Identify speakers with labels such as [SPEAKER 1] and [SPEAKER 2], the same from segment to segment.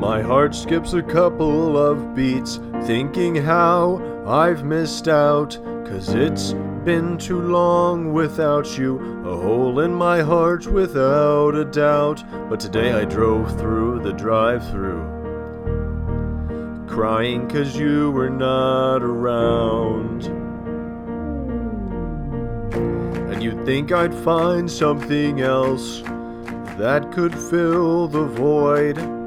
[SPEAKER 1] My heart skips a couple of beats, thinking how I've missed out. Cause it's been too long without you, a hole in my heart without a doubt. But today I drove through the drive through, crying cause you were not around. And you'd think I'd find something else that could fill the void.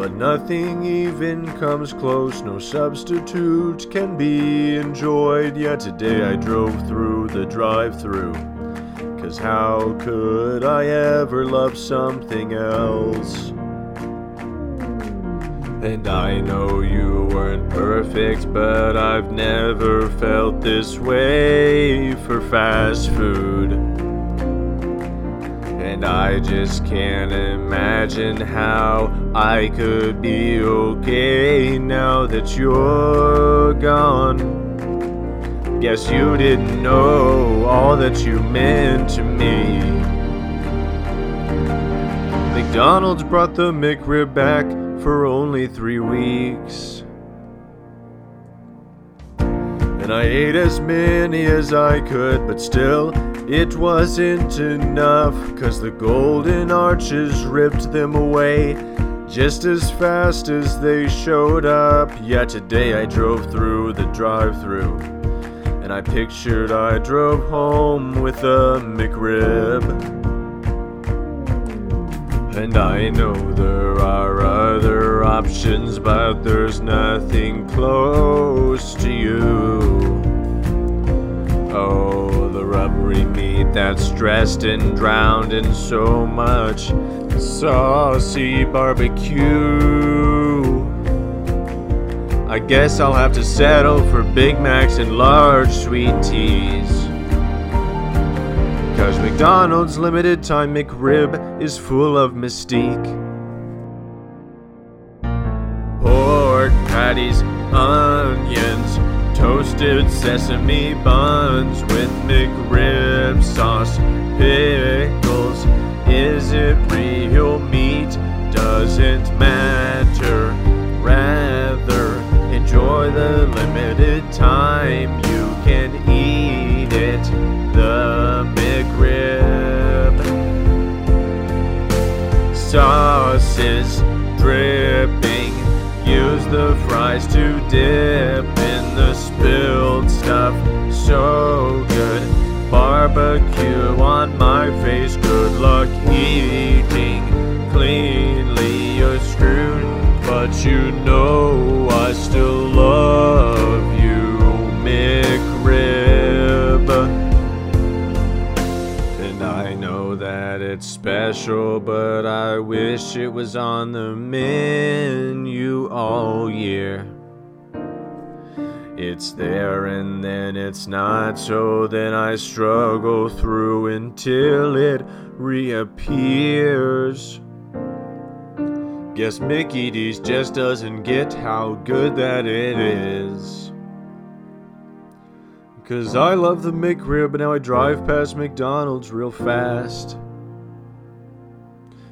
[SPEAKER 1] But nothing even comes close, no substitute can be enjoyed. Yet today I drove through the drive through. Cause how could I ever love something else? And I know you weren't perfect, but I've never felt this way for fast food. And I just can't imagine how I could be okay now that you're gone. Guess you didn't know all that you meant to me. McDonald's brought the McRib back for only three weeks. And I ate as many as I could, but still it wasn't enough. Cause the golden arches ripped them away just as fast as they showed up. Yeah, today I drove through the drive through. And I pictured I drove home with a McRib. And I know there are other options, but there's nothing close to you. Oh, rubbery meat that's dressed and drowned in so much saucy barbecue. I guess I'll have to settle for Big Macs and large sweet teas. Cause McDonald's limited time McRib is full of mystique. Pork patties, onions, toasted sesame buns with McRib sauce, pickles. Is it real meat? Doesn't matter. Rather, enjoy the limited time you can eat it. The McRib. Sauces the fries to dip in the spilled stuff. So good. Barbecue on my face. Good luck eating cleanly. You're screwed, but you know I know that it's special, but I wish it was on the menu all year. It's there and then it's not, so then I struggle through until it reappears. Guess Mickey D's just doesn't get how good that it is. Cause I love the McRib, but now I drive past McDonald's real fast.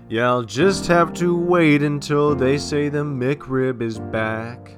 [SPEAKER 1] Yeah, I'll just have to wait until they say the McRib is back.